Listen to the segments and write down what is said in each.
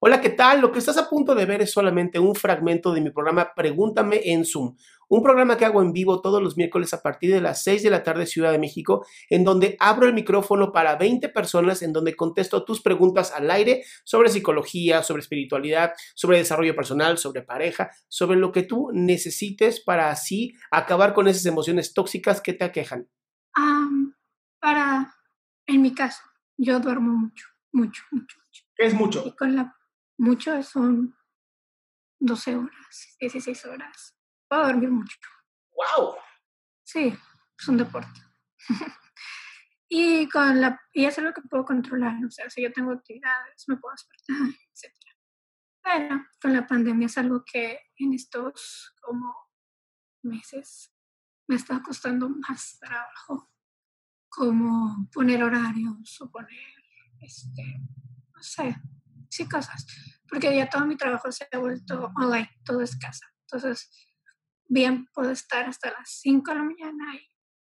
Hola, ¿qué tal? Lo que estás a punto de ver es solamente un fragmento de mi programa Pregúntame en Zoom, un programa que hago en vivo todos los miércoles a partir de las 6 de la tarde Ciudad de México, en donde abro el micrófono para 20 personas, en donde contesto tus preguntas al aire sobre psicología, sobre espiritualidad, sobre desarrollo personal, sobre pareja, sobre lo que tú necesites para así acabar con esas emociones tóxicas que te aquejan. para, en mi caso, yo duermo mucho, mucho, mucho, mucho. es mucho? Y con la mucho son 12 horas, 16 horas. Puedo dormir mucho. ¡Wow! Sí, es un deporte. y, con la, y es algo que puedo controlar. O sea, si yo tengo actividades, me puedo despertar, etc. Pero con la pandemia es algo que en estos como meses me está costando más trabajo. Como poner horarios o poner, este, no sé, sí cosas, porque ya todo mi trabajo se ha vuelto online, todo es casa. Entonces, bien puedo estar hasta las 5 de la mañana y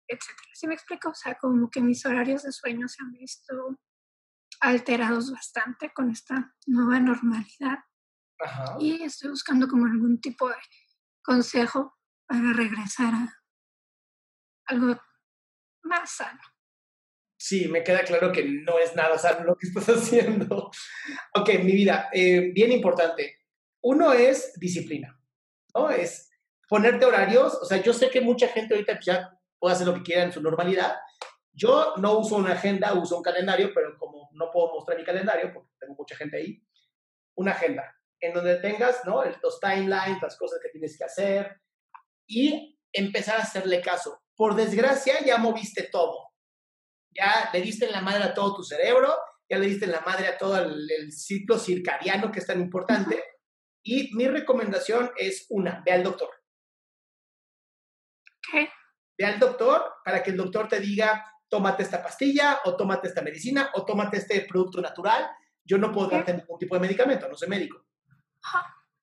etcétera. ¿Sí me explico? O sea, como que mis horarios de sueño se han visto alterados bastante con esta nueva normalidad. Y estoy buscando como algún tipo de consejo para regresar a algo más sano sí, me queda claro que no es nada sano lo que estás haciendo. ok, mi vida, eh, bien importante. Uno es disciplina, ¿no? Es ponerte horarios. O sea, yo sé que mucha gente ahorita ya puede hacer lo que quiera en su normalidad. Yo no uso una agenda, uso un calendario, pero como no puedo mostrar mi calendario, porque tengo mucha gente ahí, una agenda en donde tengas, ¿no? Los timelines, las cosas que tienes que hacer y empezar a hacerle caso. Por desgracia, ya moviste todo ya le diste en la madre a todo tu cerebro, ya le diste en la madre a todo el, ciclo circadiano que es tan importante. Y mi recomendación es una, ve al doctor. ¿Qué? Ve al doctor para que el doctor te diga, tómate esta pastilla o tómate esta medicina o tómate este producto natural. Yo no puedo darte ningún tipo de medicamento, no soy médico.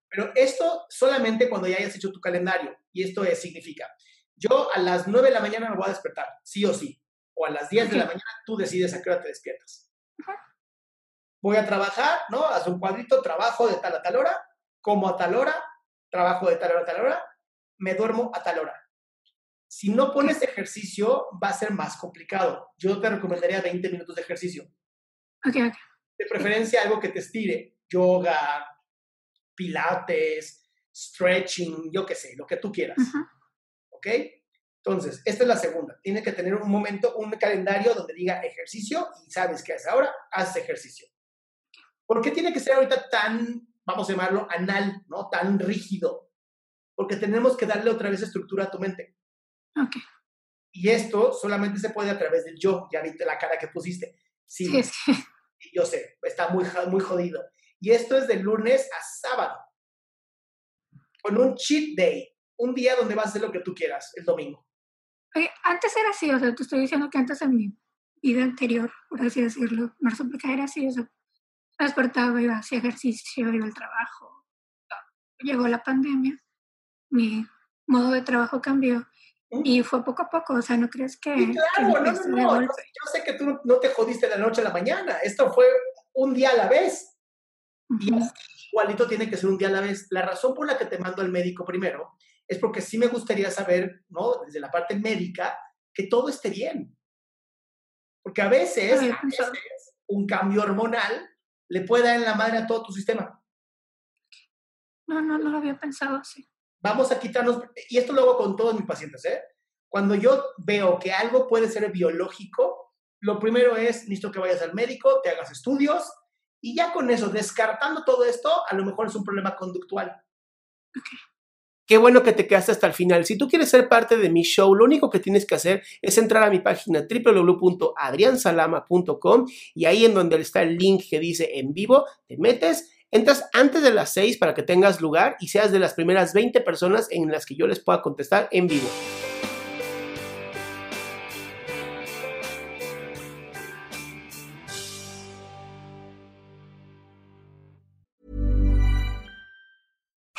Pero esto solamente cuando ya hayas hecho tu calendario. Y esto es, significa, yo a las 9 de la mañana me voy a despertar, sí o sí o a las 10 de la mañana, tú decides a qué hora te despiertas. Voy a trabajar, ¿no? Haz un cuadrito, trabajo de tal a tal hora, como a tal hora, trabajo de tal hora a tal hora, me duermo a tal hora. Si no pones ejercicio, va a ser más complicado. Yo te recomendaría 20 minutos de ejercicio. De preferencia algo que te estire. Yoga, pilates, stretching, yo qué sé, lo que tú quieras. ¿Ok? Entonces, esta es la segunda. Tiene que tener un momento, un calendario donde diga ejercicio y sabes que hace ahora, haces ejercicio. ¿Por qué tiene que ser ahorita tan, vamos a llamarlo, anal, ¿no? Tan rígido? Porque tenemos que darle otra vez estructura a tu mente. Ok. Y esto solamente se puede a través del yo. Ya viste la cara que pusiste. Sí, sí yo sé, está muy, muy jodido. Y esto es de lunes a sábado. Con un cheat day, un día donde vas a hacer lo que tú quieras, el domingo antes era así, o sea, te estoy diciendo que antes en mi vida anterior, por así decirlo, porque era así, o sea, me despertaba, iba, hacía ejercicio, iba al trabajo. Llegó la pandemia mi modo de trabajo cambió. Y fue poco a poco, o sea, ¿no crees que... claro, no, no, no, yo sé que tú no te jodiste de la noche a la mañana, esto fue un día a la vez. Y igualito tiene que ser un día a la vez. La razón por la que te mando al médico primero es porque sí me gustaría saber, ¿no? Desde la parte médica, que todo esté bien. Porque a veces, a veces un cambio hormonal le puede dar en la madre a todo tu sistema. No, no, no lo había pensado así. Vamos a quitarnos, y esto lo hago con todos mis pacientes, ¿eh? Cuando yo veo que algo puede ser biológico, lo primero es, necesito que vayas al médico, te hagas estudios, y ya con eso, descartando todo esto, a lo mejor es un problema conductual. Qué bueno que te quedaste hasta el final. Si tú quieres ser parte de mi show, lo único que tienes que hacer es entrar a mi página www.adriansalama.com y ahí en donde está el link que dice en vivo, te metes, entras antes de las 6 para que tengas lugar y seas de las primeras 20 personas en las que yo les pueda contestar en vivo.